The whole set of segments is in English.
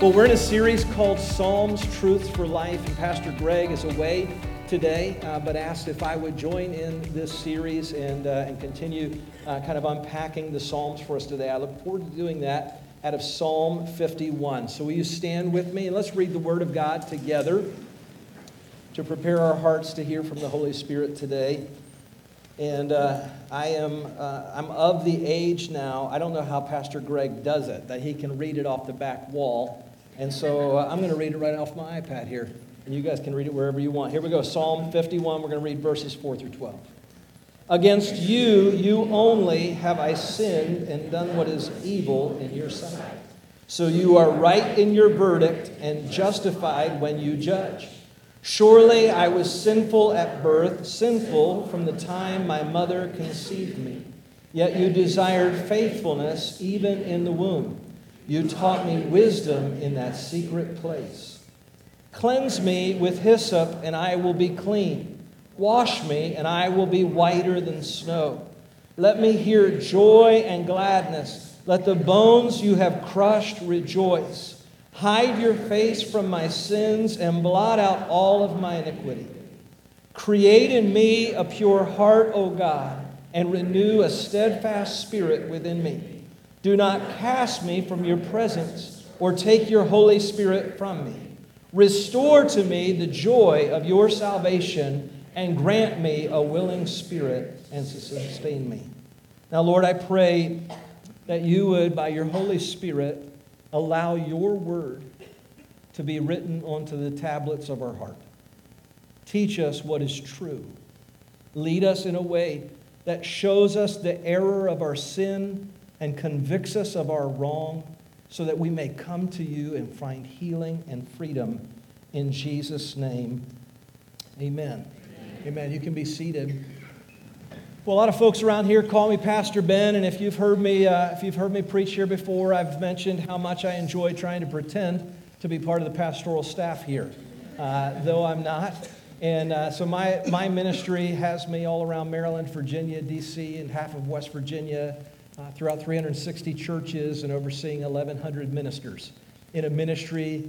Well, we're in a series called Psalms Truths for Life, and Pastor Greg is away today, uh, but asked if I would join in this series and, uh, and continue uh, kind of unpacking the Psalms for us today. I look forward to doing that out of Psalm 51. So, will you stand with me and let's read the Word of God together to prepare our hearts to hear from the Holy Spirit today. And uh, I am uh, I'm of the age now. I don't know how Pastor Greg does it that he can read it off the back wall. And so uh, I'm going to read it right off my iPad here. And you guys can read it wherever you want. Here we go Psalm 51. We're going to read verses 4 through 12. Against you, you only have I sinned and done what is evil in your sight. So you are right in your verdict and justified when you judge. Surely I was sinful at birth, sinful from the time my mother conceived me. Yet you desired faithfulness even in the womb. You taught me wisdom in that secret place. Cleanse me with hyssop, and I will be clean. Wash me, and I will be whiter than snow. Let me hear joy and gladness. Let the bones you have crushed rejoice. Hide your face from my sins and blot out all of my iniquity. Create in me a pure heart, O God, and renew a steadfast spirit within me. Do not cast me from your presence or take your Holy Spirit from me. Restore to me the joy of your salvation and grant me a willing spirit and sustain me. Now, Lord, I pray that you would, by your Holy Spirit, allow your word to be written onto the tablets of our heart. Teach us what is true. Lead us in a way that shows us the error of our sin and convicts us of our wrong so that we may come to you and find healing and freedom in Jesus' name. Amen. Amen. Amen. You can be seated. Well, a lot of folks around here call me Pastor Ben, and if you've heard me, uh, if you've heard me preach here before, I've mentioned how much I enjoy trying to pretend to be part of the pastoral staff here, uh, though I'm not. And uh, so my, my ministry has me all around Maryland, Virginia, D.C., and half of West Virginia, uh, throughout 360 churches and overseeing 1,100 ministers in a ministry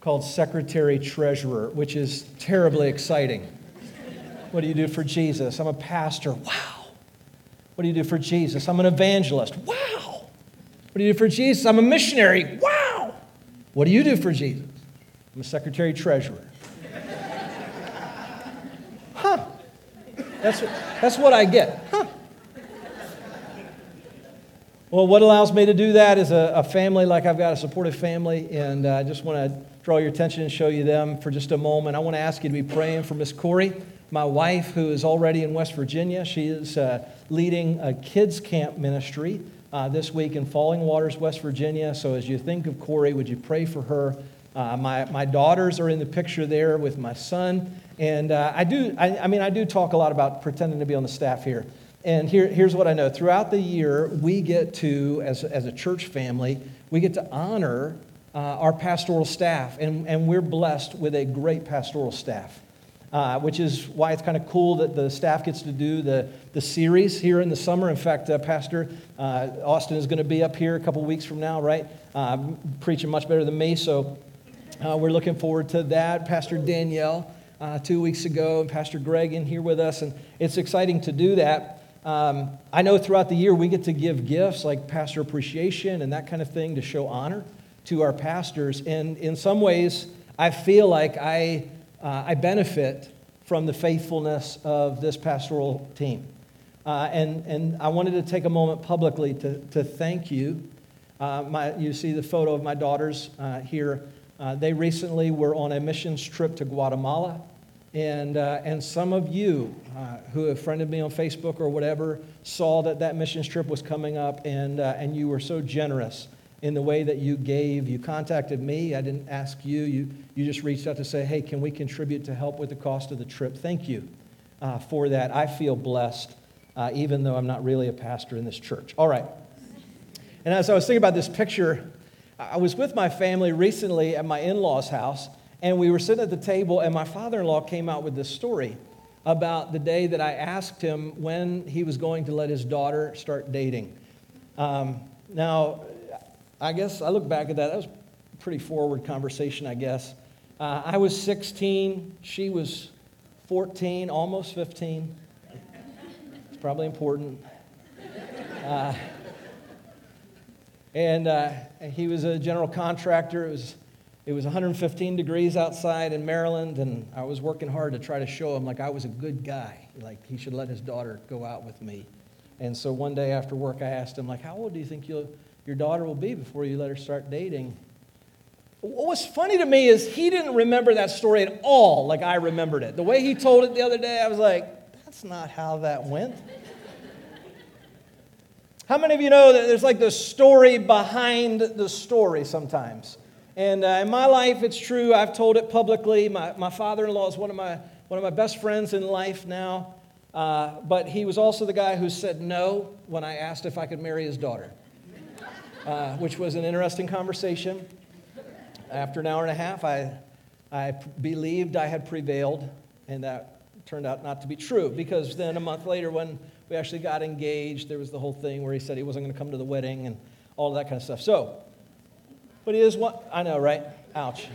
called Secretary Treasurer, which is terribly exciting. What do you do for Jesus? I'm a pastor. Wow. What do you do for Jesus? I'm an evangelist. Wow. What do you do for Jesus? I'm a missionary. Wow. What do you do for Jesus? I'm a secretary treasurer. Huh. That's, that's what I get. Huh. Well, what allows me to do that is a, a family, like I've got a supportive family, and uh, I just want to draw your attention and show you them for just a moment. I want to ask you to be praying for Miss Corey, my wife, who is already in West Virginia. She is uh, leading a kids' camp ministry uh, this week in Falling Waters, West Virginia. So as you think of Corey, would you pray for her? Uh, my, my daughters are in the picture there with my son. And uh, I do, I, I mean, I do talk a lot about pretending to be on the staff here. And here, here's what I know throughout the year, we get to, as, as a church family, we get to honor uh, our pastoral staff, and, and we're blessed with a great pastoral staff. Uh, which is why it's kind of cool that the staff gets to do the, the series here in the summer. In fact, uh, Pastor uh, Austin is going to be up here a couple weeks from now, right? Uh, preaching much better than me, so uh, we're looking forward to that. Pastor Danielle, uh, two weeks ago, and Pastor Greg in here with us, and it's exciting to do that. Um, I know throughout the year we get to give gifts like pastor appreciation and that kind of thing to show honor to our pastors. And in some ways, I feel like I, uh, I benefit from the faithfulness of this pastoral team. Uh, and, and I wanted to take a moment publicly to, to thank you. Uh, my, you see the photo of my daughters uh, here. Uh, they recently were on a missions trip to Guatemala. And, uh, and some of you uh, who have friended me on Facebook or whatever saw that that missions trip was coming up, and, uh, and you were so generous in the way that you gave. You contacted me. I didn't ask you. You, you just reached out to say, hey, can we contribute to help with the cost of the trip? Thank you uh, for that. I feel blessed, uh, even though I'm not really a pastor in this church. All right. And as I was thinking about this picture, I was with my family recently at my in law's house, and we were sitting at the table, and my father in law came out with this story about the day that I asked him when he was going to let his daughter start dating. Um, now, I guess I look back at that, that was a pretty forward conversation, I guess. Uh, I was 16, she was 14, almost 15. It's probably important. Uh, and uh, he was a general contractor. It was, it was 115 degrees outside in Maryland, and I was working hard to try to show him like I was a good guy, like he should let his daughter go out with me. And so one day after work, I asked him, like, how old do you think your daughter will be before you let her start dating? What was funny to me is he didn't remember that story at all like I remembered it. The way he told it the other day, I was like, that's not how that went. How many of you know that there's like the story behind the story sometimes? And uh, in my life, it's true. I've told it publicly. My, my father in law is one of my, one of my best friends in life now. Uh, but he was also the guy who said no when I asked if I could marry his daughter, uh, which was an interesting conversation. After an hour and a half, I, I believed I had prevailed, and that turned out not to be true because then a month later, when we actually got engaged. There was the whole thing where he said he wasn't going to come to the wedding and all of that kind of stuff. So, but he is one, I know, right? Ouch.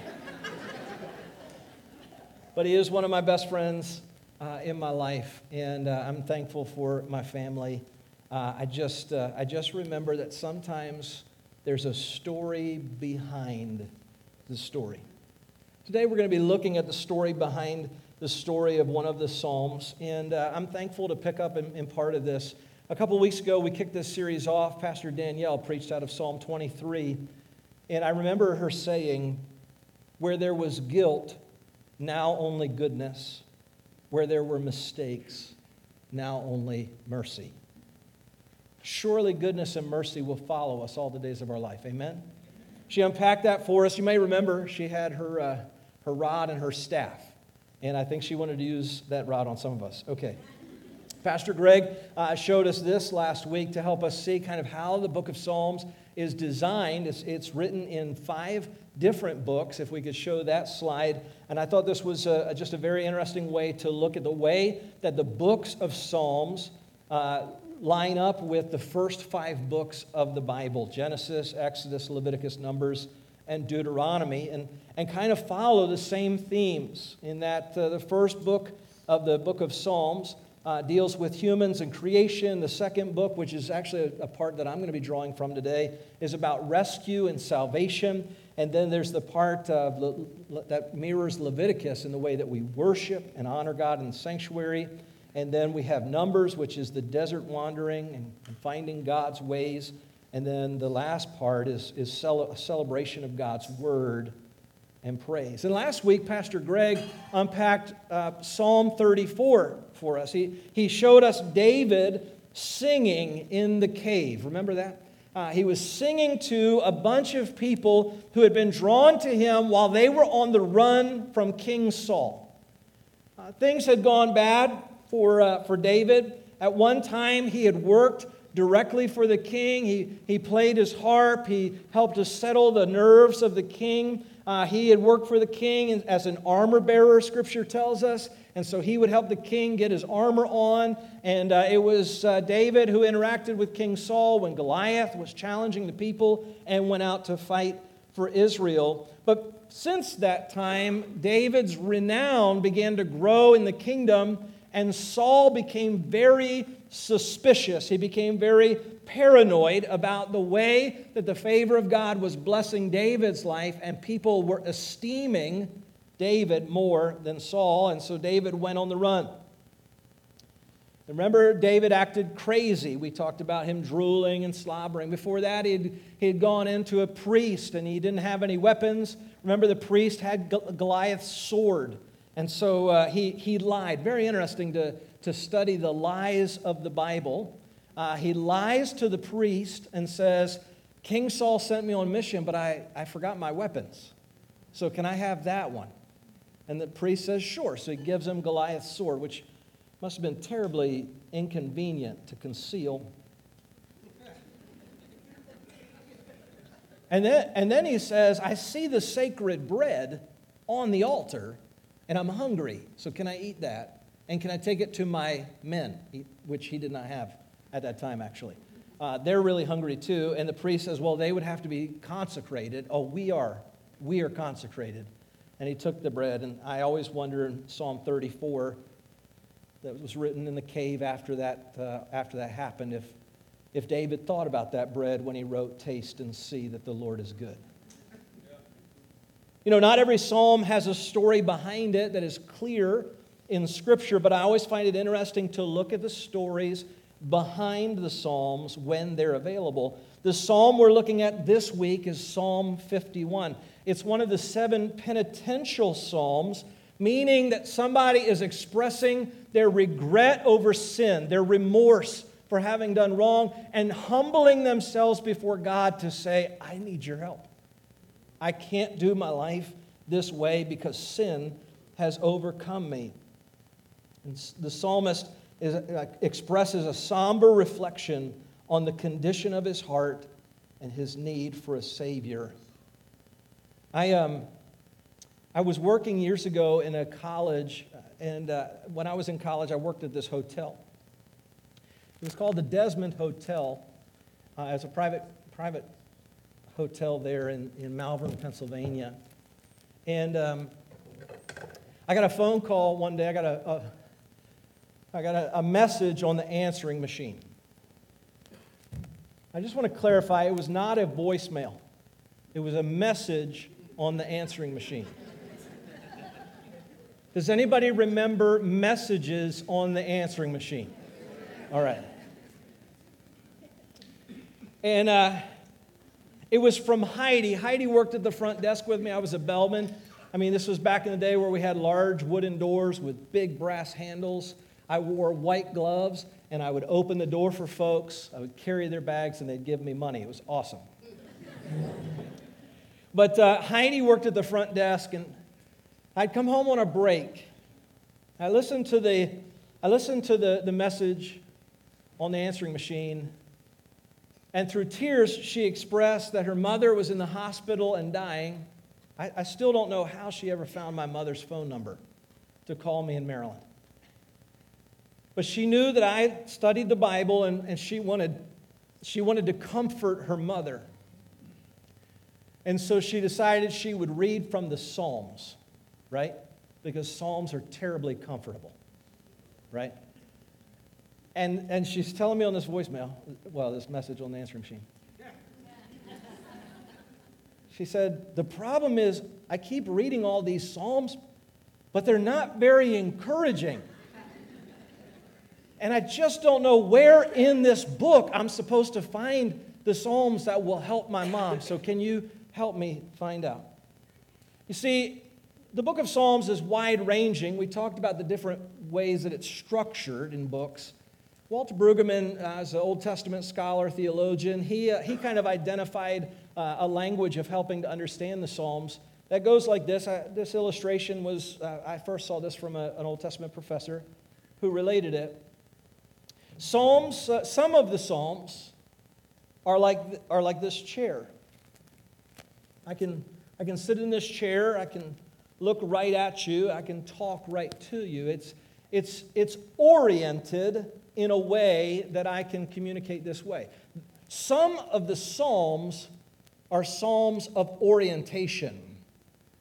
but he is one of my best friends uh, in my life, and uh, I'm thankful for my family. Uh, I, just, uh, I just remember that sometimes there's a story behind the story. Today we're going to be looking at the story behind the story of one of the Psalms. And uh, I'm thankful to pick up in, in part of this. A couple weeks ago, we kicked this series off. Pastor Danielle preached out of Psalm 23. And I remember her saying, Where there was guilt, now only goodness. Where there were mistakes, now only mercy. Surely goodness and mercy will follow us all the days of our life. Amen? She unpacked that for us. You may remember she had her, uh, her rod and her staff. And I think she wanted to use that rod on some of us. Okay. Pastor Greg uh, showed us this last week to help us see kind of how the book of Psalms is designed. It's, it's written in five different books, if we could show that slide. And I thought this was a, just a very interesting way to look at the way that the books of Psalms uh, line up with the first five books of the Bible Genesis, Exodus, Leviticus, Numbers, and Deuteronomy. And and kind of follow the same themes in that uh, the first book of the book of Psalms uh, deals with humans and creation. The second book, which is actually a, a part that I'm going to be drawing from today, is about rescue and salvation. And then there's the part Le- Le- that mirrors Leviticus in the way that we worship and honor God in the sanctuary. And then we have Numbers, which is the desert wandering and, and finding God's ways. And then the last part is, is cel- a celebration of God's word and praise. And last week, Pastor Greg unpacked uh, Psalm 34 for us. He, he showed us David singing in the cave. Remember that? Uh, he was singing to a bunch of people who had been drawn to him while they were on the run from King Saul. Uh, things had gone bad for, uh, for David. At one time, he had worked directly for the king. He, he played his harp. He helped to settle the nerves of the king. Uh, he had worked for the king as an armor bearer, scripture tells us. And so he would help the king get his armor on. And uh, it was uh, David who interacted with King Saul when Goliath was challenging the people and went out to fight for Israel. But since that time, David's renown began to grow in the kingdom, and Saul became very suspicious. He became very paranoid about the way that the favor of God was blessing David's life, and people were esteeming David more than Saul, and so David went on the run. Remember, David acted crazy. We talked about him drooling and slobbering. Before that, he'd, he'd gone into a priest and he didn't have any weapons. Remember, the priest had Goliath's sword. And so uh, he, he lied. Very interesting to, to study the lies of the Bible. Uh, he lies to the priest and says, King Saul sent me on mission, but I, I forgot my weapons. So can I have that one? And the priest says, Sure. So he gives him Goliath's sword, which must have been terribly inconvenient to conceal. And then, and then he says, I see the sacred bread on the altar, and I'm hungry. So can I eat that? And can I take it to my men? Which he did not have at that time, actually. Uh, they're really hungry too. And the priest says, Well, they would have to be consecrated. Oh, we are. We are consecrated. And he took the bread. And I always wonder in Psalm 34, that was written in the cave after that, uh, after that happened, if, if David thought about that bread when he wrote, Taste and see that the Lord is good. You know, not every psalm has a story behind it that is clear in Scripture, but I always find it interesting to look at the stories behind the Psalms when they're available. The psalm we're looking at this week is Psalm 51. It's one of the seven penitential psalms, meaning that somebody is expressing their regret over sin, their remorse for having done wrong, and humbling themselves before God to say, I need your help. I can't do my life this way because sin has overcome me. And the psalmist is, uh, expresses a somber reflection on the condition of his heart and his need for a Savior. I, um, I was working years ago in a college, and uh, when I was in college, I worked at this hotel. It was called the Desmond Hotel uh, as a private, private hotel there in, in Malvern, Pennsylvania. And um, I got a phone call one day. I got a, a I got a, a message on the answering machine. I just want to clarify it was not a voicemail, it was a message on the answering machine. Does anybody remember messages on the answering machine? All right. And uh, it was from Heidi. Heidi worked at the front desk with me. I was a bellman. I mean, this was back in the day where we had large wooden doors with big brass handles. I wore white gloves and I would open the door for folks. I would carry their bags and they'd give me money. It was awesome. but uh, Heidi worked at the front desk and I'd come home on a break. I listened to the, I listened to the, the message on the answering machine. And through tears, she expressed that her mother was in the hospital and dying. I, I still don't know how she ever found my mother's phone number to call me in Maryland. But she knew that I studied the Bible and, and she, wanted, she wanted to comfort her mother. And so she decided she would read from the Psalms, right? Because Psalms are terribly comfortable, right? And, and she's telling me on this voicemail, well, this message on the answering machine. She said, The problem is, I keep reading all these Psalms, but they're not very encouraging. And I just don't know where in this book I'm supposed to find the Psalms that will help my mom. So, can you help me find out? You see, the book of Psalms is wide ranging. We talked about the different ways that it's structured in books. Walter Brueggemann, uh, as an Old Testament scholar, theologian, he, uh, he kind of identified uh, a language of helping to understand the Psalms that goes like this. I, this illustration was, uh, I first saw this from a, an Old Testament professor who related it. Psalms, uh, some of the Psalms are like, are like this chair. I can, I can sit in this chair, I can look right at you, I can talk right to you. It's, it's, it's oriented in a way that I can communicate this way. Some of the Psalms are Psalms of orientation.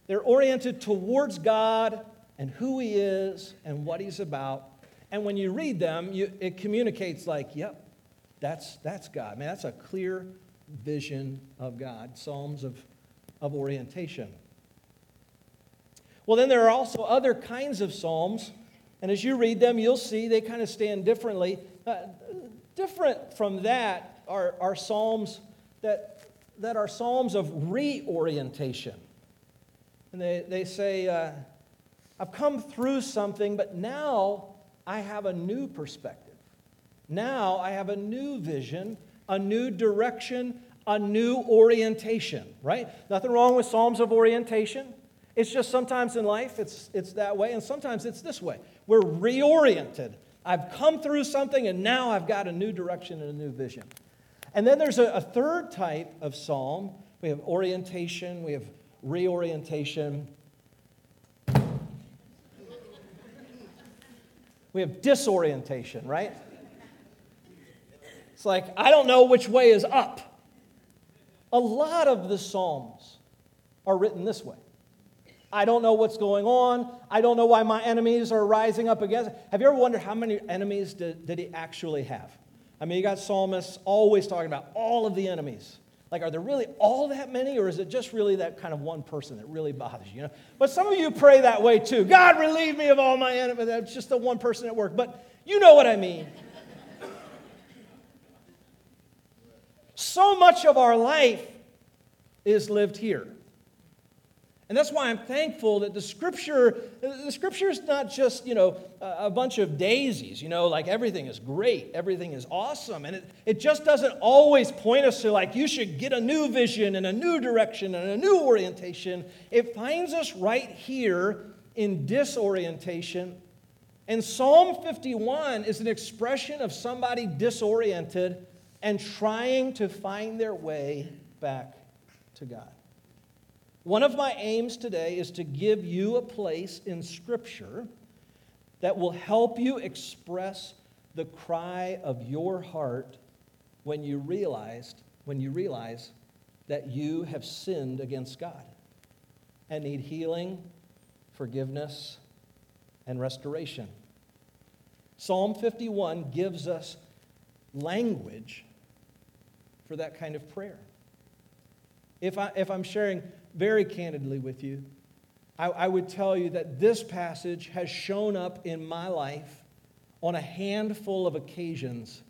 They're oriented towards God and who He is and what He's about. And when you read them, you, it communicates like, yep, that's, that's God. Man, that's a clear vision of God. Psalms of, of orientation. Well, then there are also other kinds of psalms. And as you read them, you'll see they kind of stand differently. Uh, different from that are, are psalms that, that are psalms of reorientation. And they, they say, uh, I've come through something, but now I have a new perspective. Now I have a new vision, a new direction. a new orientation, right? Nothing wrong with Psalms of orientation. It's just sometimes in life it's, it's that way, and sometimes it's this way. We're reoriented. I've come through something, and now I've got a new direction and a new vision. And then there's a, a third type of psalm. We have orientation, we have reorientation, we have disorientation, right? It's like, I don't know which way is up. A lot of the Psalms are written this way. I don't know what's going on. I don't know why my enemies are rising up against. Have you ever wondered how many enemies did, did he actually have? I mean, you got psalmists always talking about all of the enemies. Like, are there really all that many, or is it just really that kind of one person that really bothers you? you know? But some of you pray that way too. God, relieve me of all my enemies. That's just the one person at work. But you know what I mean. so much of our life is lived here. And that's why I'm thankful that the scripture, the scripture is not just, you know, a bunch of daisies, you know, like everything is great, everything is awesome. And it, it just doesn't always point us to like you should get a new vision and a new direction and a new orientation. It finds us right here in disorientation. And Psalm 51 is an expression of somebody disoriented and trying to find their way back to God. One of my aims today is to give you a place in Scripture that will help you express the cry of your heart when you realized when you realize that you have sinned against God and need healing, forgiveness, and restoration. Psalm 51 gives us language for that kind of prayer. If, I, if I'm sharing very candidly with you, I, I would tell you that this passage has shown up in my life on a handful of occasions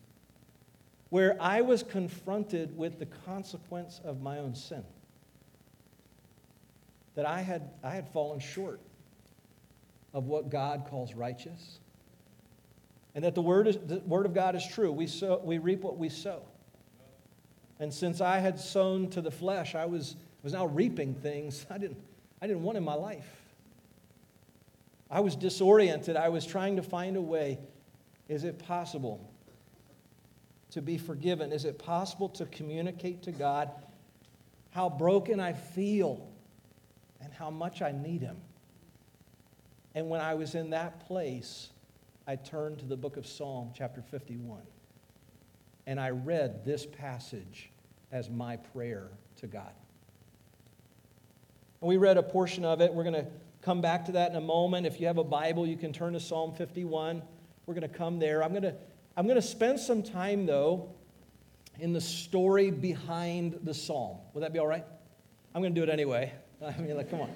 where I was confronted with the consequence of my own sin. That I had, I had fallen short of what God calls righteous. And that the word, is, the word of God is true. We, sow, we reap what we sow. And since I had sown to the flesh, I was was now reaping things I didn't, I didn't want in my life. I was disoriented. I was trying to find a way. Is it possible to be forgiven? Is it possible to communicate to God how broken I feel and how much I need Him? And when I was in that place, I turned to the book of Psalm, chapter 51, and I read this passage as my prayer to God. We read a portion of it. We're going to come back to that in a moment. If you have a Bible, you can turn to Psalm 51. We're going to come there. I'm going to, I'm going to spend some time, though, in the story behind the psalm. Would that be all right? I'm going to do it anyway. I mean, like, come on.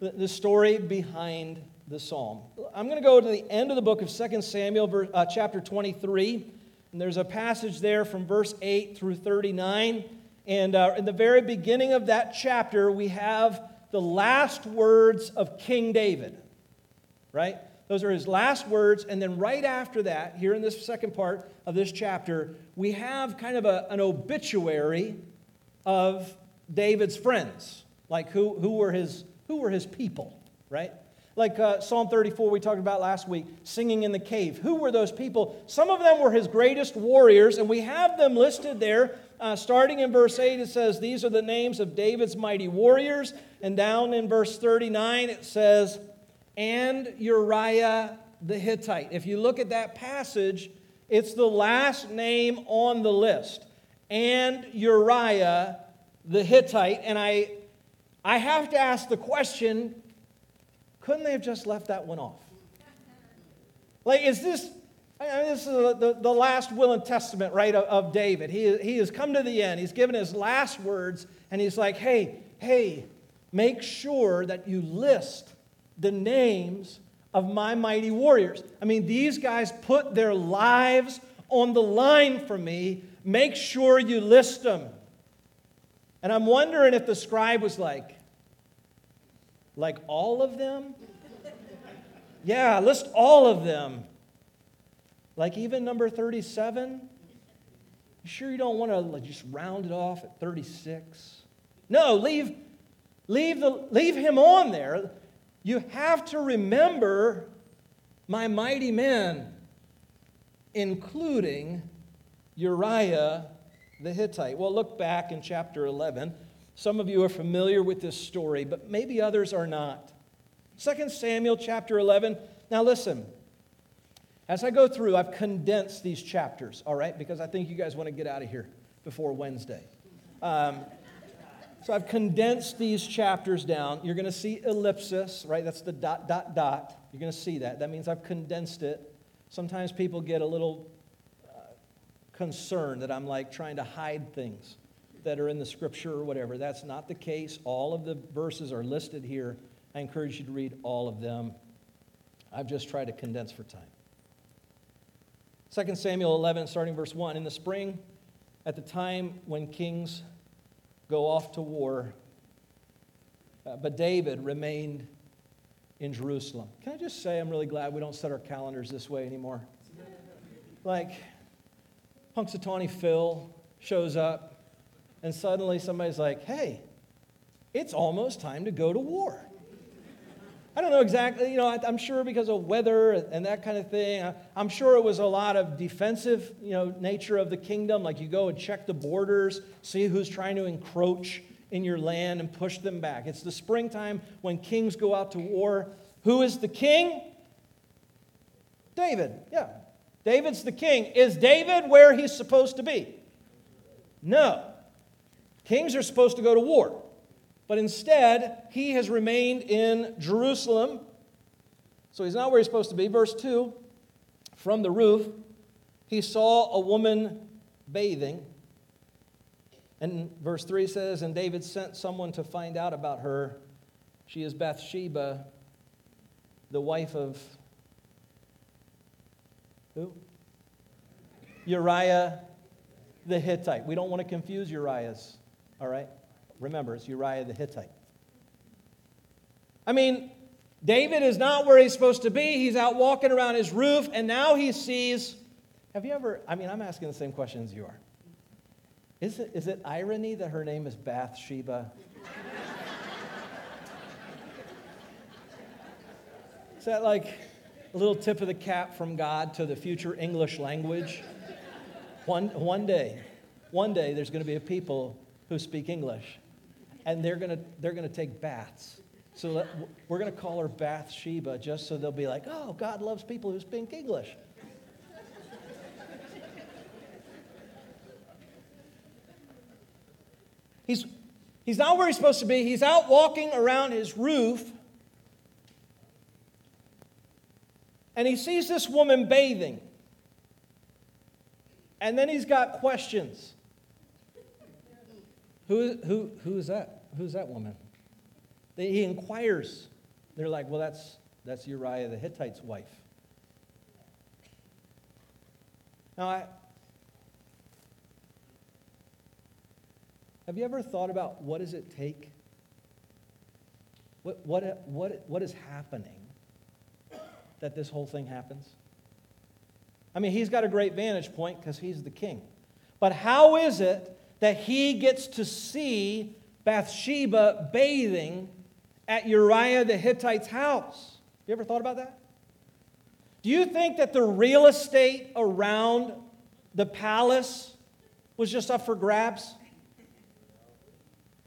The, story behind the psalm. I'm going to go to the end of the book of 2 Samuel, uh, chapter 23. And there's a passage there from verse 8 through 39. And uh, in the very beginning of that chapter, we have the last words of King David, right? Those are his last words. And then right after that, here in this second part of this chapter, we have kind of a, an obituary of David's friends. Like who, who, were, his, who were his people, right? Like uh, Psalm 34, we talked about last week, singing in the cave. Who were those people? Some of them were his greatest warriors, and we have them listed there uh, starting in verse 8, it says, These are the names of David's mighty warriors. And down in verse 39, it says, And Uriah the Hittite. If you look at that passage, it's the last name on the list. And Uriah the Hittite. And I, I have to ask the question couldn't they have just left that one off? Like, is this This is the, the last will and testament, right, of, of David. He, he has come to the end. He's given his last words, and he's like, hey, hey, make sure that you list the names of my mighty warriors. I mean, these guys put their lives on the line for me. Make sure you list them. And I'm wondering if the scribe was like, like all of them? yeah, list all of them. Like even number 37? You sure you don't want to just round it off at 36? No, leave, leave, the, leave him on there. You have to remember my mighty men, including Uriah the Hittite. Well, look back in chapter 11. Some of you are familiar with this story, but maybe others are not. 2 Samuel chapter 11. Now, listen. As I go through, I've condensed these chapters, all right, because I think you guys want to get out of here before Wednesday. Um, so I've condensed these chapters down. You're going to see ellipsis, right? That's the dot, dot, dot. You're going to see that. That means I've condensed it. Sometimes people get a little uh, concerned that I'm like trying to hide things that are in the scripture or whatever. That's not the case. All of the verses are listed here. I encourage you to read all of them. I've just tried to condense for time. 2 Samuel 11, starting verse 1. In the spring, at the time when kings go off to war, uh, but David remained in Jerusalem. Can I just say, I'm really glad we don't set our calendars this way anymore? Like, Punxsutawney Phil shows up, and suddenly somebody's like, hey, it's almost time to go to war. I don't know exactly, you know, I'm sure because of weather and that kind of thing. I'm sure it was a lot of defensive, you know, nature of the kingdom. Like you go and check the borders, see who's trying to encroach in your land and push them back. It's the springtime when kings go out to war. Who is the king? David. Yeah. David's the king. Is David where he's supposed to be? No. Kings are supposed to go to war. But instead, he has remained in Jerusalem. So he's not where he's supposed to be. Verse 2 From the roof, he saw a woman bathing. And verse 3 says, And David sent someone to find out about her. She is Bathsheba, the wife of who? Uriah the Hittite. We don't want to confuse Uriahs, all right? Remember, it's Uriah the Hittite. I mean, David is not where he's supposed to be. He's out walking around his roof, and now he sees. Have you ever? I mean, I'm asking the same question as you are. Is it, is it irony that her name is Bathsheba? is that like a little tip of the cap from God to the future English language? One, one day, one day, there's going to be a people who speak English and they're going to they're going to take baths. So let, we're going to call her Bathsheba just so they'll be like, oh, God loves people who speak English. he's, he's not where he's supposed to be. He's out walking around his roof. And he sees this woman bathing. And then he's got questions. Who, who, who is that? Who's that woman? He inquires. They're like, Well, that's, that's Uriah the Hittite's wife. Now, I, have you ever thought about what does it take? What, what, what, what is happening that this whole thing happens? I mean, he's got a great vantage point because he's the king. But how is it that he gets to see Bathsheba bathing at Uriah the Hittite's house. You ever thought about that? Do you think that the real estate around the palace was just up for grabs?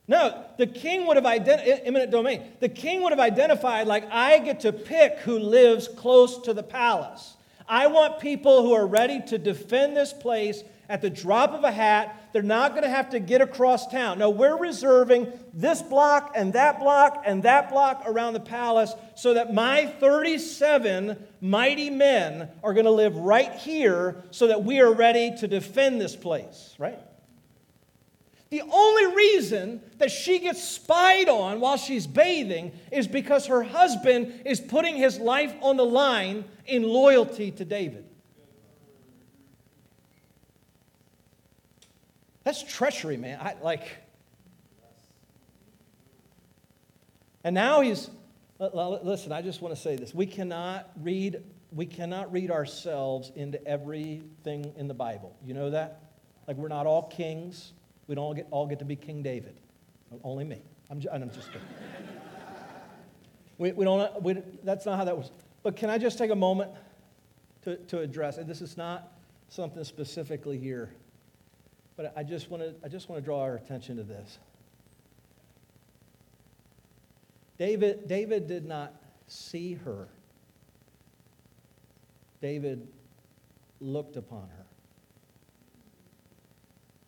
No, the king would have identified, eminent domain. The king would have identified, like, I get to pick who lives close to the palace. I want people who are ready to defend this place at the drop of a hat. They're not going to have to get across town. No, we're reserving this block and that block and that block around the palace so that my 37 mighty men are going to live right here so that we are ready to defend this place, right? The only reason that she gets spied on while she's bathing is because her husband is putting his life on the line in loyalty to David. That's treachery, man. I like. And now he's listen, I just want to say this. We cannot read we cannot read ourselves into everything in the Bible. You know that? Like we're not all kings. We don't all get, all get to be King David. Only me. I'm, just, I'm just kidding. we, we don't, we, that's not how that was. But can I just take a moment to, to address it? This is not something specifically here. But I just want to I just want to draw our attention to this. David, David did not see her. David looked upon her.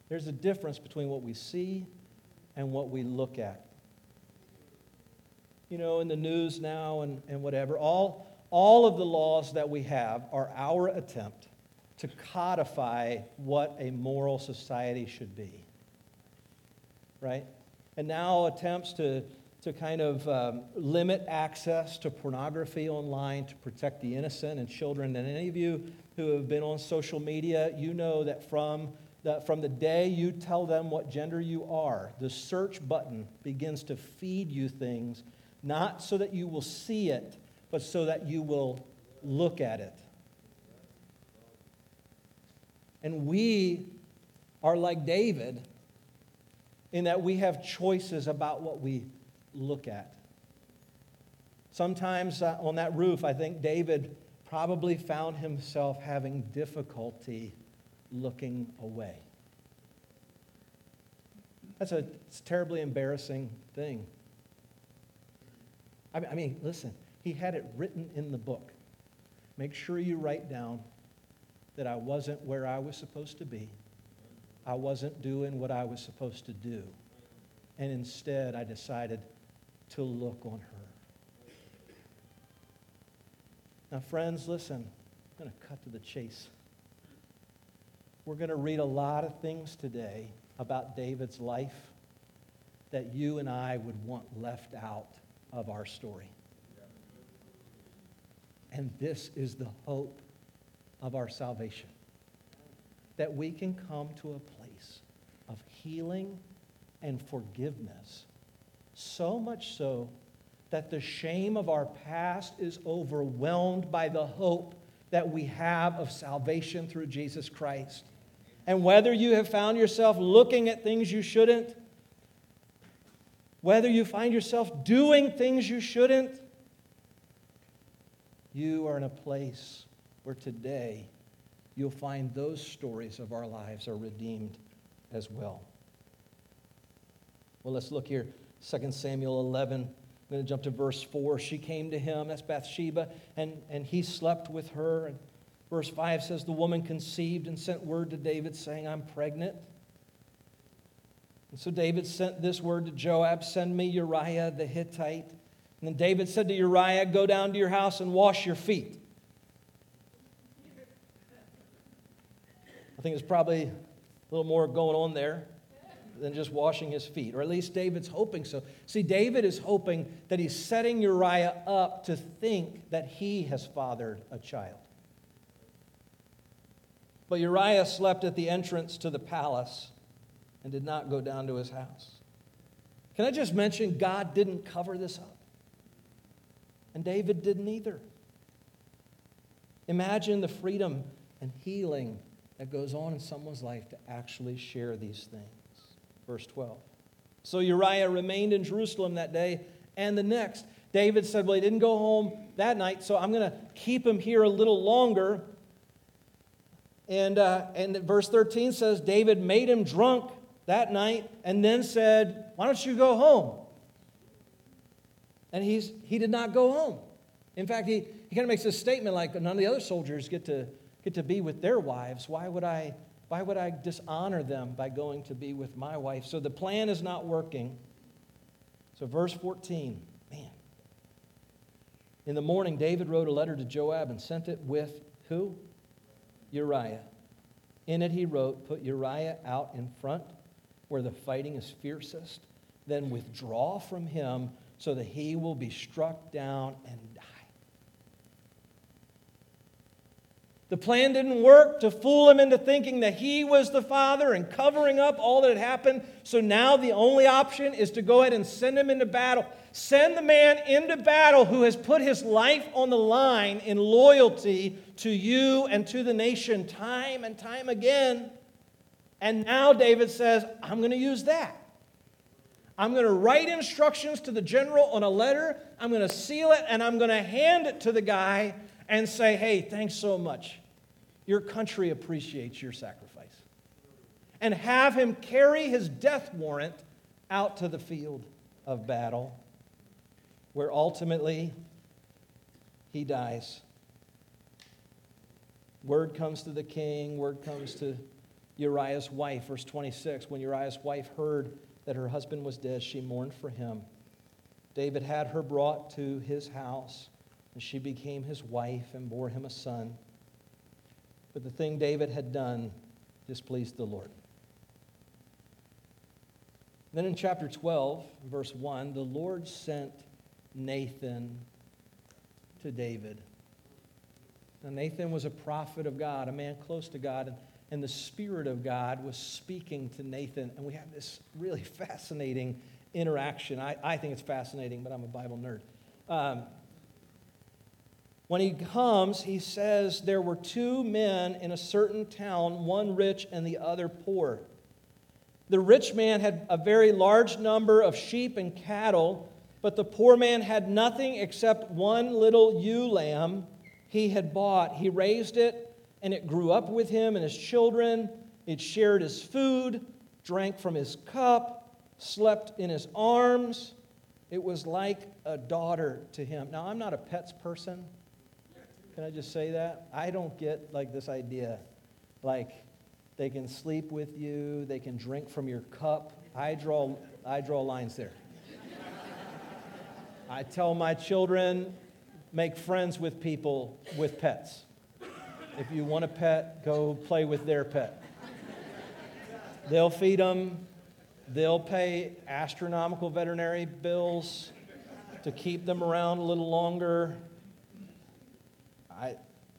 There's a difference between what we see and what we look at. You know, in the news now and, and whatever, all, all of the laws that we have are our attempt to codify what a moral society should be. Right? And now attempts to, to kind of um, limit access to pornography online to protect the innocent and children. And any of you who have been on social media, you know that from the, from the day you tell them what gender you are, the search button begins to feed you things, not so that you will see it, but so that you will look at it. And we are like David in that we have choices about what we look at. Sometimes uh, on that roof, I think David probably found himself having difficulty looking away. That's a terribly embarrassing thing. I mean, listen, he had it written in the book. Make sure you write down that I wasn't where I was supposed to be. I wasn't doing what I was supposed to do. And instead, I decided to look on her. Now, friends, listen, I'm going to cut to the chase. We're going to read a lot of things today about David's life that you and I would want left out of our story. And this is the hope of our salvation. That we can come to a place of healing and forgiveness, so much so that the shame of our past is overwhelmed by the hope that we have of salvation through Jesus Christ. And whether you have found yourself looking at things you shouldn't, whether you find yourself doing things you shouldn't, you are in a place where today you'll find those stories of our lives are redeemed as well. Well, let's look here. 2 Samuel 11. I'm going to jump to verse 4. She came to him, that's Bathsheba, and, and he slept with her. And verse 5 says, The woman conceived and sent word to David, saying, I'm pregnant. And so David sent this word to Joab Send me Uriah the Hittite. And then David said to Uriah, Go down to your house and wash your feet. Think there's probably a little more going on there than just washing his feet, or at least David's hoping so. See, David is hoping that he's setting Uriah up to think that he has fathered a child. But Uriah slept at the entrance to the palace and did not go down to his house. Can I just mention God didn't cover this up? And David didn't either. Imagine the freedom and healing that goes on in someone's life to actually share these things. Verse 12. So Uriah remained in Jerusalem that day and the next. David said, Well, he didn't go home that night, so I'm going to keep him here a little longer. And, uh, and verse 13 says, David made him drunk that night and then said, Why don't you go home? And he's, he did not go home. In fact, he, he kind of makes this statement like none of the other soldiers get to get to be with their wives. Why would I, why would I dishonor them by going to be with my wife? So the plan is not working. So, verse 14, man. In the morning, David wrote a letter to Joab and sent it with who? Uriah. In it, he wrote, Put Uriah out in front where the fighting is fiercest, then withdraw from him so that he will be struck down and die. The plan didn't work to fool him into thinking that he was the father and covering up all that had happened. So now the only option is to go ahead and send him into battle. Send the man into battle who has put his life on the line in loyalty to you and to the nation time and time again. And now David says, I'm going to use that. I'm going to write instructions to the general on a letter. I'm going to seal it and I'm going to hand it to the guy and say, hey, thanks so much. Your country appreciates your sacrifice. And have him carry his death warrant out to the field of battle, where ultimately he dies. Word comes to the king, word comes to Uriah's wife. Verse 26 When Uriah's wife heard that her husband was dead, she mourned for him. David had her brought to his house, and she became his wife and bore him a son. But the thing David had done displeased the Lord. Then in chapter 12, verse 1, the Lord sent Nathan to David. Now, Nathan was a prophet of God, a man close to God, and and the Spirit of God was speaking to Nathan. And we have this really fascinating interaction. I, I think it's fascinating, but I'm a Bible nerd. Um, when he comes, he says there were two men in a certain town, one rich and the other poor. The rich man had a very large number of sheep and cattle, but the poor man had nothing except one little ewe lamb he had bought. He raised it, and it grew up with him and his children. It shared his food, drank from his cup, slept in his arms. It was like a daughter to him. Now, I'm not a pets person. Can I just say that? I don't get like this idea. Like, they can sleep with you, they can drink from your cup. I draw, I draw lines there. I tell my children, make friends with people with pets. If you want a pet, go play with their pet. They'll feed them, they'll pay astronomical veterinary bills to keep them around a little longer. I,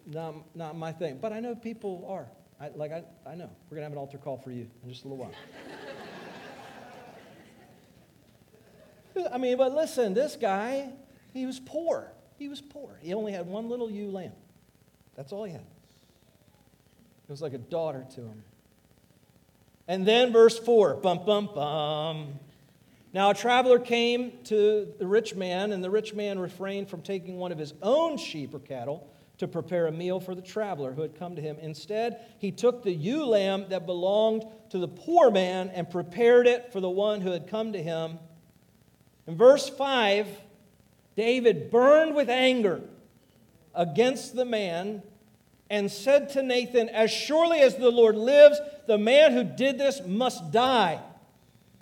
not, not my thing, but I know people are. I, like, I, I know. We're going to have an altar call for you in just a little while. I mean, but listen, this guy, he was poor. He was poor. He only had one little ewe lamb. That's all he had. It was like a daughter to him. And then verse 4 bum, bum, bum. Now a traveler came to the rich man, and the rich man refrained from taking one of his own sheep or cattle to prepare a meal for the traveler who had come to him. Instead, he took the ewe lamb that belonged to the poor man and prepared it for the one who had come to him. In verse 5, David burned with anger against the man and said to Nathan, As surely as the Lord lives, the man who did this must die.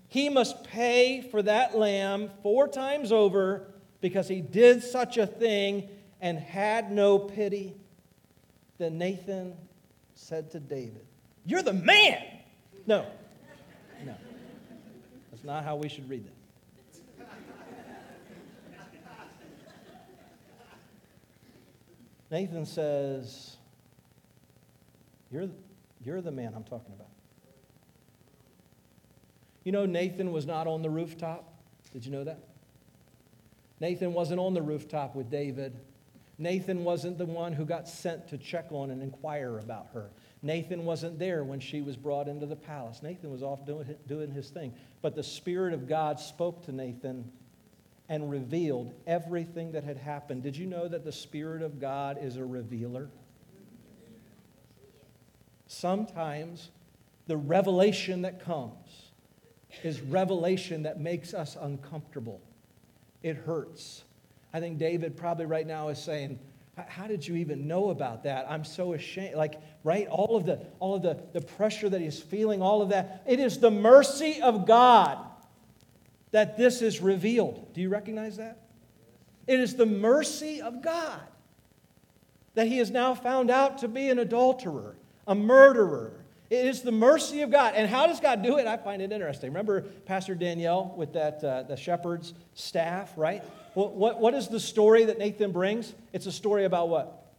He must pay for that lamb four times over because he did such a thing and had no pity. Then Nathan said to David, You're the man! No, no. That's not how we should read that. Nathan says, you're, you're the man I'm talking about. You know, Nathan was not on the rooftop. Did you know that? Nathan wasn't on the rooftop with David. Nathan wasn't the one who got sent to check on and inquire about her. Nathan wasn't there when she was brought into the palace. Nathan was off doing, his thing. But the Spirit of God spoke to Nathan and revealed everything that had happened. Did you know that the Spirit of God is a revealer? Sometimes the revelation that comes is revelation that makes us uncomfortable. It hurts. I think David probably right now is saying, how did you even know about that? I'm so ashamed. Like, right? All of the all of the, the pressure that he's feeling, all of that. It is the mercy of God that this is revealed. Do you recognize that? It is the mercy of God that he is now found out to be an adulterer, a murderer. It is the mercy of God. And how does God do it? I find it interesting. Remember Pastor Danielle with that uh, the shepherd's staff, right? What, what, what is the story that Nathan brings? It's a story about what?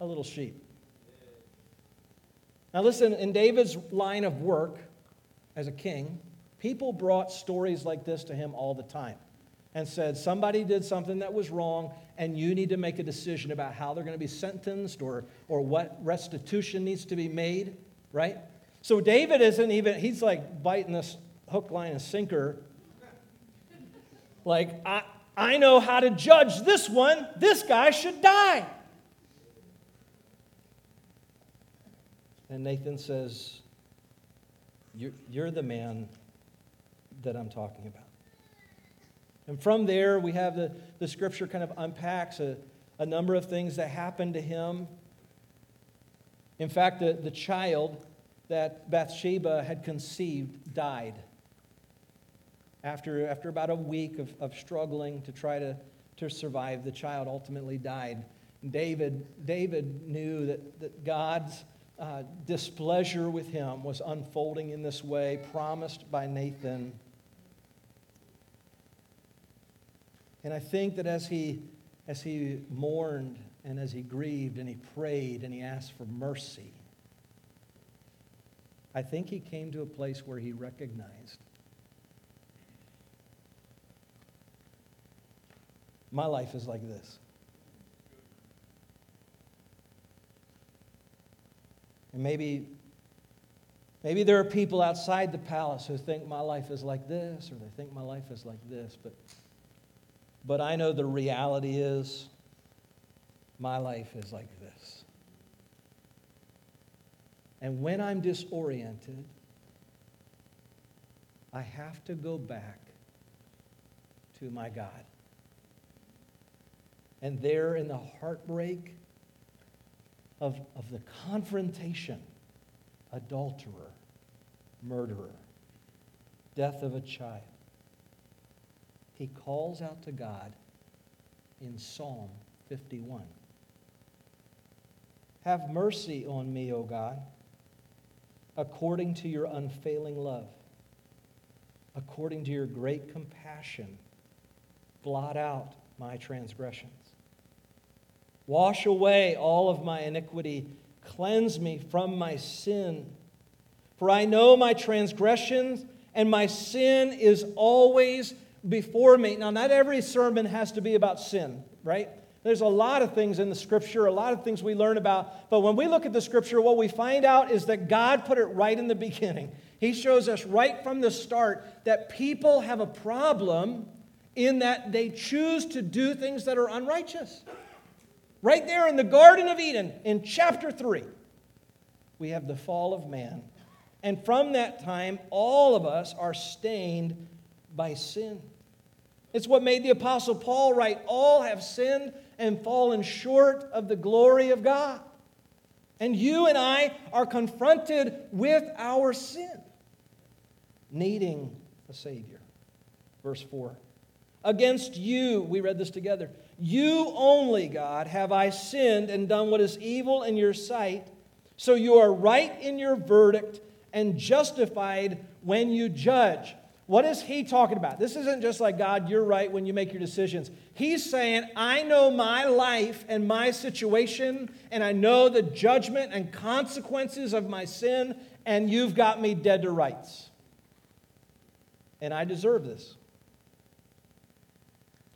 A little sheep. Now, listen, in David's line of work as a king, people brought stories like this to him all the time and said, Somebody did something that was wrong, and you need to make a decision about how they're going to be sentenced or, or what restitution needs to be made, right? So David isn't even, he's like biting this hook, line, and sinker. Like, I, I know how to judge this one. This guy should die. And Nathan says, You're, the man that I'm talking about. And from there, we have the, the scripture kind of unpacks a, a number of things that happened to him. In fact, the, the child that Bathsheba had conceived died after, after about a week of, of struggling to try to, to survive. The child ultimately died. David, David knew that, that God's uh, displeasure with him was unfolding in this way, promised by Nathan. And I think that as he, as he mourned and as he grieved and he prayed and he asked for mercy, I think he came to a place where he recognized my life is like this. And maybe, maybe there are people outside the palace who think my life is like this or they think my life is like this, but, but I know the reality is my life is like this. And when I'm disoriented, I have to go back to my God. And there in the heartbreak of, of the confrontation, adulterer, murderer, death of a child, he calls out to God in Psalm 51. Have mercy on me, O God according to your unfailing love, according to your great compassion, blot out my transgressions. Wash away all of my iniquity, cleanse me from my sin. For I know my transgressions, and my sin is always before me. Now, not every sermon has to be about sin, right? There's a lot of things in the scripture, a lot of things we learn about. But when we look at the scripture, what we find out is that God put it right in the beginning. He shows us right from the start that people have a problem in that they choose to do things that are unrighteous. Right there in the Garden of Eden, in chapter 3, we have the fall of man. And from that time, all of us are stained by sin. It's what made the Apostle Paul write, All have sinned and fallen short of the glory of God. And you and I are confronted with our sin, needing a Savior. Verse 4. Against you, we read this together, you only, God, have I sinned and done what is evil in your sight, so you are right in your verdict and justified when you judge. What is he talking about? This isn't just like, God, you're right when you make your decisions. He's saying, I know my life and my situation, and I know the judgment and consequences of my sin, and you've got me dead to rights. And I deserve this.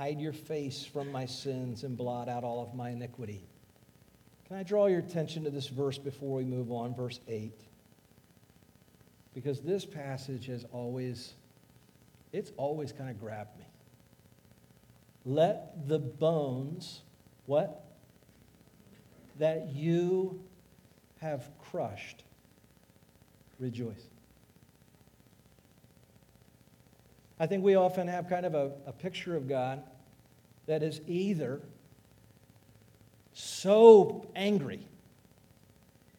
Hide your face from my sins and blot out all of my iniquity. Can I draw your attention to this verse before we move on? Verse 8. Because this passage has always, it's always kind of grabbed me. Let the bones, what? That you have crushed rejoice. I think we often have kind of a, a picture of God that is either so angry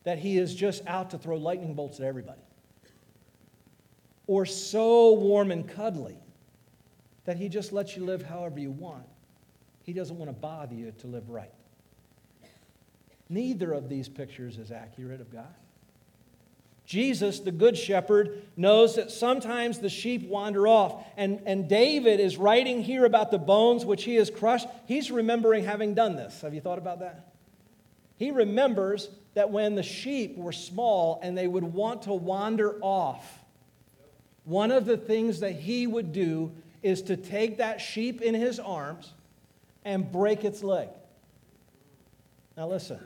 that he is just out to throw lightning bolts at everybody, or so warm and cuddly that He just lets you live however you want. He doesn't want to bother you to live right. Neither of these pictures is accurate of God. Jesus, the Good Shepherd, knows that sometimes the sheep wander off. And, and David is writing here about the bones which he has crushed. He's remembering having done this. Have you thought about that? He remembers that when the sheep were small and they would want to wander off, one of the things that he would do is to take that sheep in his arms and break its leg. Now, listen.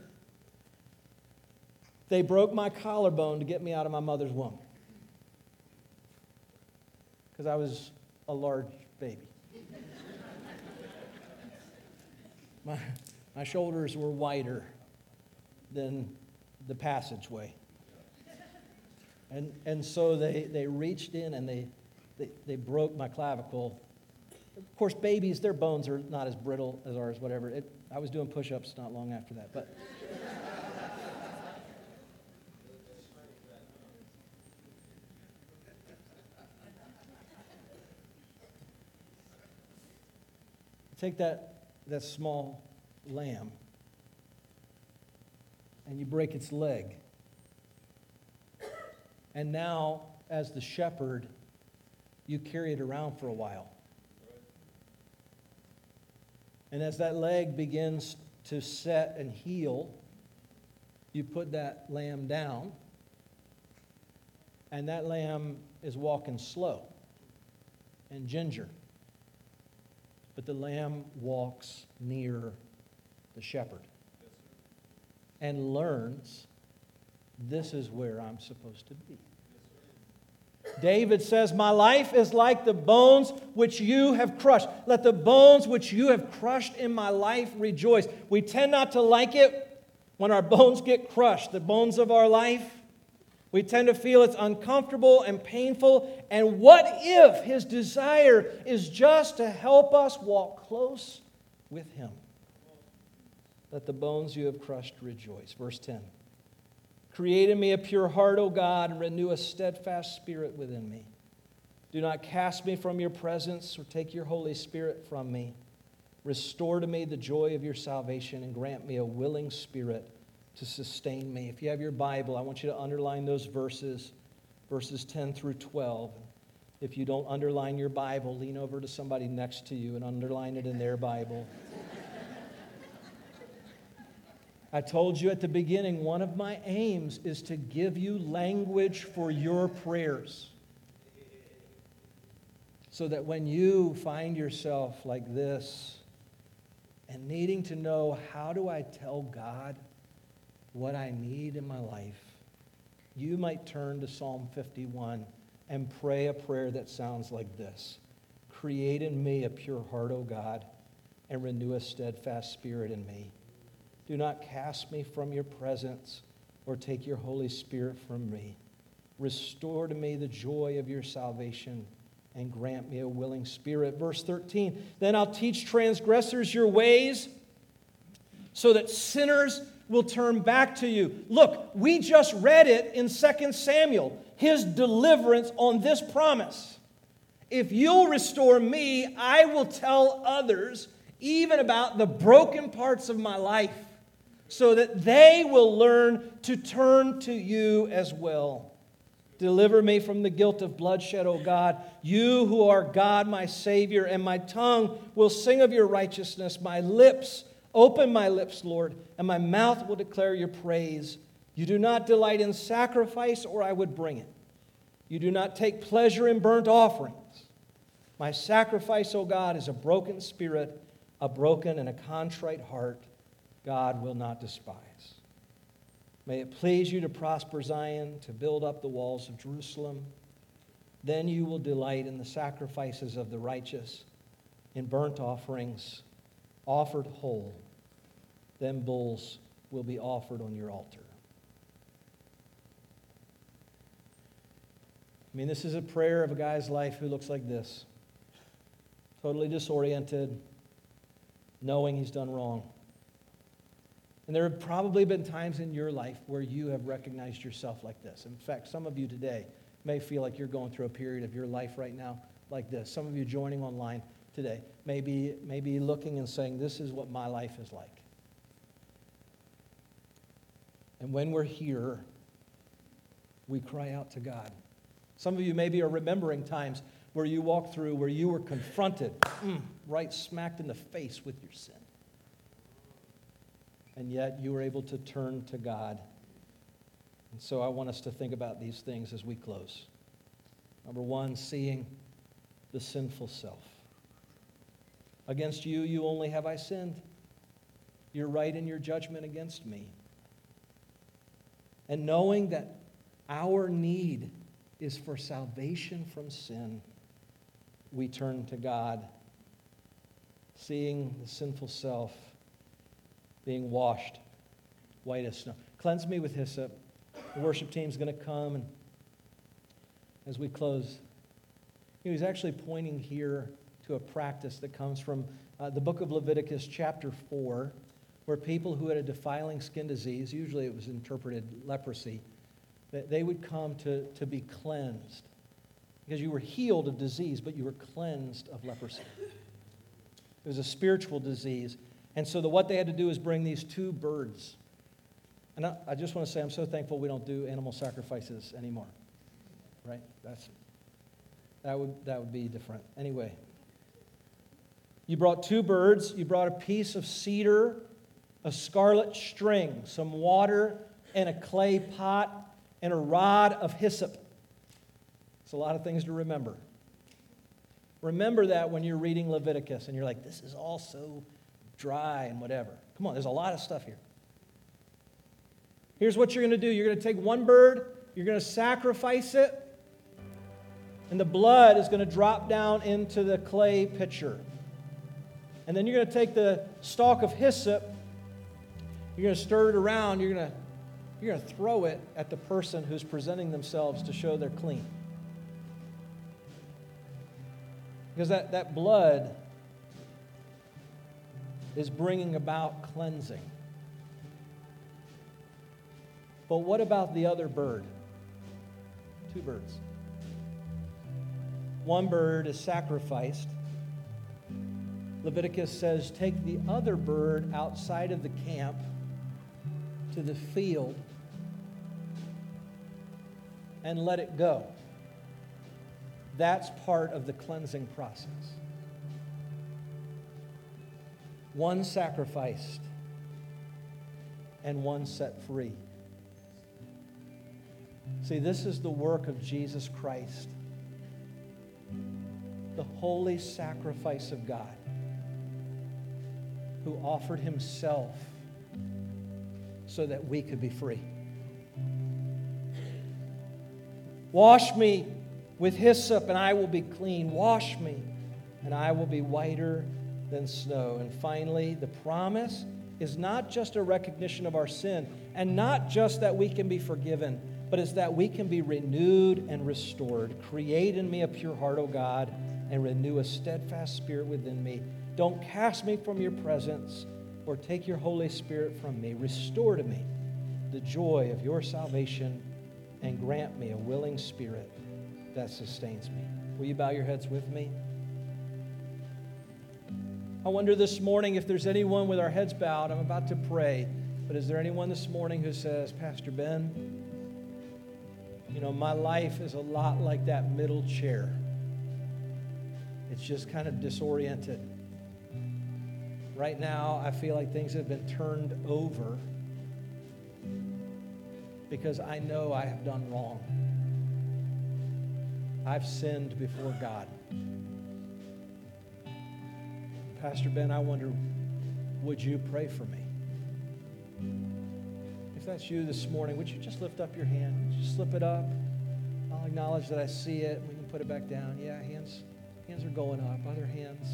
They broke my collarbone to get me out of my mother's womb because I was a large baby. my, my shoulders were wider than the passageway. And, and so they, they reached in and they, they, they broke my clavicle. Of course, babies, their bones are not as brittle as ours, whatever. It, I was doing push ups not long after that. But. Take that, that small lamb and you break its leg. And now, as the shepherd, you carry it around for a while. And as that leg begins to set and heal, you put that lamb down, and that lamb is walking slow and ginger. But the lamb walks near the shepherd and learns this is where I'm supposed to be. David says, My life is like the bones which you have crushed. Let the bones which you have crushed in my life rejoice. We tend not to like it when our bones get crushed, the bones of our life. We tend to feel it's uncomfortable and painful. And what if his desire is just to help us walk close with him? Let the bones you have crushed rejoice. Verse 10. Create in me a pure heart, O God, and renew a steadfast spirit within me. Do not cast me from your presence or take your Holy Spirit from me. Restore to me the joy of your salvation and grant me a willing spirit to sustain me. If you have your Bible, I want you to underline those verses, verses 10 through 12. If you don't underline your Bible, lean over to somebody next to you and underline it in their Bible. I told you at the beginning, one of my aims is to give you language for your prayers. So that when you find yourself like this and needing to know, how do I tell God what I need in my life, you might turn to Psalm 51 and pray a prayer that sounds like this Create in me a pure heart, O God, and renew a steadfast spirit in me. Do not cast me from your presence or take your Holy Spirit from me. Restore to me the joy of your salvation and grant me a willing spirit. Verse 13 Then I'll teach transgressors your ways so that sinners will turn back to you. Look, we just read it in 2 Samuel, his deliverance on this promise. If you'll restore me, I will tell others even about the broken parts of my life so that they will learn to turn to you as well. Deliver me from the guilt of bloodshed, O God. You who are God, my Savior, and my tongue will sing of your righteousness. My lips, open my lips, Lord, and my mouth will declare your praise. You do not delight in sacrifice, or I would bring it. You do not take pleasure in burnt offerings. My sacrifice, O God, is a broken spirit, a broken and a contrite heart God will not despise. May it please you to prosper Zion, to build up the walls of Jerusalem. Then you will delight in the sacrifices of the righteous, in burnt offerings offered whole. Then bulls will be offered on your altar. I mean, this is a prayer of a guy's life who looks like this totally disoriented, knowing he's done wrong. And there have probably been times in your life where you have recognized yourself like this. In fact, some of you today may feel like you're going through a period of your life right now like this. Some of you joining online today may be, may be looking and saying, This is what my life is like. And when we're here, we cry out to God. Some of you maybe are remembering times where you walked through where you were confronted, mm, right smacked in the face with your sin. And yet you were able to turn to God. And so I want us to think about these things as we close. Number one, seeing the sinful self. Against you, you only have I sinned. You're right in your judgment against me. And knowing that our need is for salvation from sin we turn to God, seeing the sinful self being washed white as snow. Cleanse me with hyssop. The worship team's going to come, and as we close, you know, he's actually pointing here to a practice that comes from uh, the book of Leviticus, chapter 4, where people who had a defiling skin disease, usually it was interpreted leprosy, that they would come to, to be cleansed because you were healed of disease, but you were cleansed of leprosy. It was a spiritual disease. And so the, what they had to do is bring these two birds. And I, I just want to say, I'm so thankful we don't do animal sacrifices anymore. Right? That's, that, would, that would be different. Anyway, you brought two birds. You brought a piece of cedar, a scarlet string, some water, and a clay pot, and a rod of hyssop. It's a lot of things to remember. Remember that when you're reading Leviticus and you're like, this is all so dry and whatever. Come on, there's a lot of stuff here. Here's what you're going to do you're going to take one bird, you're going to sacrifice it, and the blood is going to drop down into the clay pitcher. And then you're going to take the stalk of hyssop, you're going to stir it around, you're going to, you're going to throw it at the person who's presenting themselves to show they're clean. Because that, that blood is bringing about cleansing. But what about the other bird? Two birds. One bird is sacrificed. Leviticus says, take the other bird outside of the camp to the field and let it go. That's part of the cleansing process. One sacrificed and one set free. See, this is the work of Jesus Christ, the holy sacrifice of God, who offered himself so that we could be free. Wash me with hyssop, and I will be clean. Wash me, and I will be whiter than snow. And finally, the promise is not just a recognition of our sin, and not just that we can be forgiven, but is that we can be renewed and restored. Create in me a pure heart, O God, and renew a steadfast spirit within me. Don't cast me from your presence or take your Holy Spirit from me. Restore to me the joy of your salvation and grant me a willing spirit that sustains me. Will you bow your heads with me? I wonder this morning if there's anyone with our heads bowed. I'm about to pray, but is there anyone this morning who says, Pastor Ben, you know, my life is a lot like that middle chair. It's just kind of disoriented. Right now, I feel like things have been turned over because I know I have done wrong. I've sinned before God. Pastor Ben, I wonder, would you pray for me? If that's you this morning, would you just lift up your hand? Just slip it up. I'll acknowledge that I see it. We can put it back down. Yeah, hands, hands are going up. Other hands.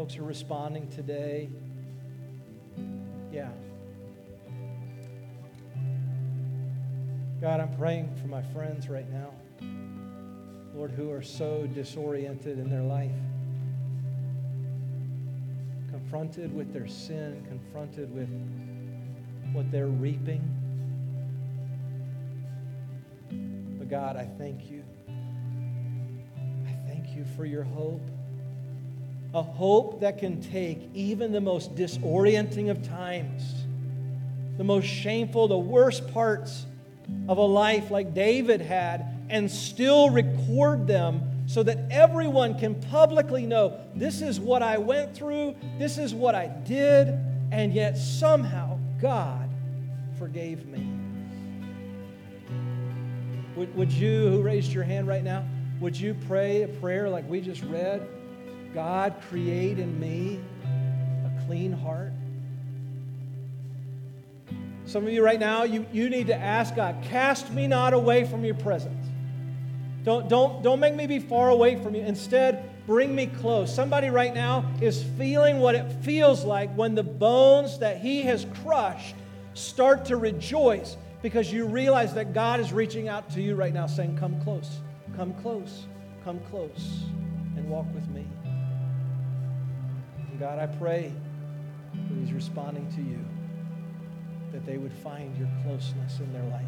Folks are responding today. Yeah. God, I'm praying for my friends right now. Lord, who are so disoriented in their life, confronted with their sin, confronted with what they're reaping. But God, I thank you. I thank you for your hope. A hope that can take even the most disorienting of times, the most shameful, the worst parts of a life like David had and still record them so that everyone can publicly know this is what I went through, this is what I did, and yet somehow God forgave me. Would, would you, who raised your hand right now, would you pray a prayer like we just read? God, create in me a clean heart. Some of you right now, you, you need to ask God, cast me not away from your presence. Don't, don't, don't make me be far away from you. Instead, bring me close. Somebody right now is feeling what it feels like when the bones that he has crushed start to rejoice because you realize that God is reaching out to you right now saying, Come close, come close, come close, and walk with me. God, I pray that He's responding to you that they would find your closeness in their life.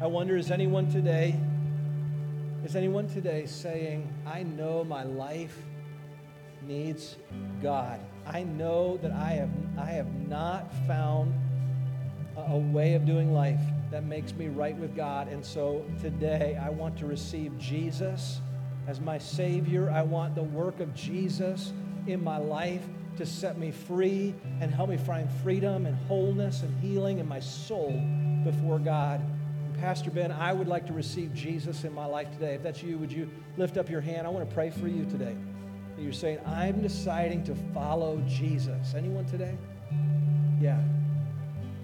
I wonder, is anyone today, is anyone today saying, I know my life needs God. I know that I have, I have not found a, a way of doing life that makes me right with God. And so today I want to receive Jesus as my Savior. I want the work of Jesus in my life to set me free and help me find freedom and wholeness and healing in my soul before God. And Pastor Ben, I would like to receive Jesus in my life today. If that's you, would you lift up your hand? I want to pray for you today. You're saying, I'm deciding to follow Jesus. Anyone today? Yeah.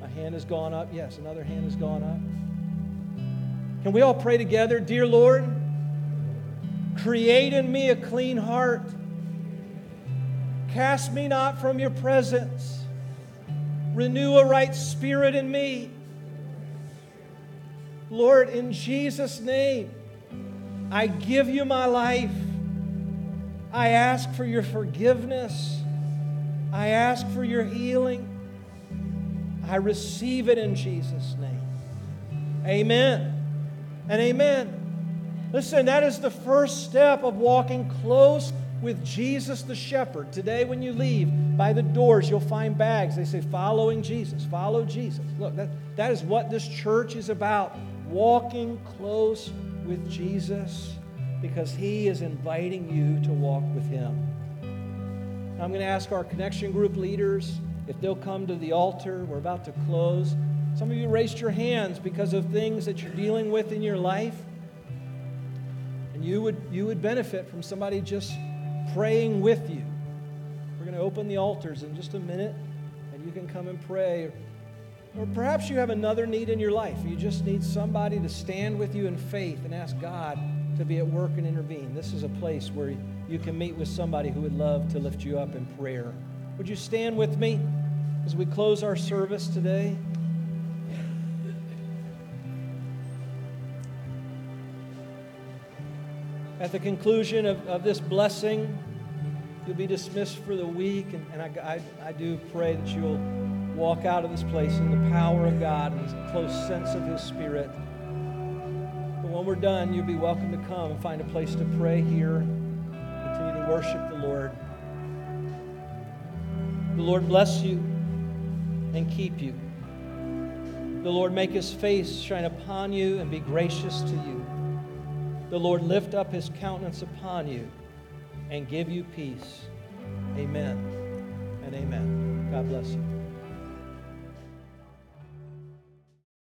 A hand has gone up. Yes, another hand has gone up. Can we all pray together? Dear Lord, create in me a clean heart Cast me not from your presence. Renew a right spirit in me. Lord, in Jesus' name, I give you my life. I ask for your forgiveness. I ask for your healing. I receive it in Jesus' name. Amen and amen. Listen, that is the first step of walking close with Jesus the shepherd. Today, when you leave by the doors, you'll find bags. They say, following Jesus, follow Jesus. Look, that, that is what this church is about walking close with Jesus because he is inviting you to walk with him. I'm going to ask our connection group leaders if they'll come to the altar. We're about to close. Some of you raised your hands because of things that you're dealing with in your life. And you would, you would benefit from somebody just praying with you. We're going to open the altars in just a minute, and you can come and pray. Or perhaps you have another need in your life. You just need somebody to stand with you in faith and ask God to be at work and intervene. This is a place where you can meet with somebody who would love to lift you up in prayer. Would you stand with me as we close our service today? At the conclusion of, of this blessing, you'll be dismissed for the week, and, and I, I, I do pray that you'll walk out of this place in the power of God and a close sense of His Spirit. But when we're done, you'll be welcome to come and find a place to pray here, continue to worship the Lord. The Lord bless you and keep you. The Lord make his face shine upon you and be gracious to you the Lord lift up his countenance upon you and give you peace. Amen and amen. God bless you.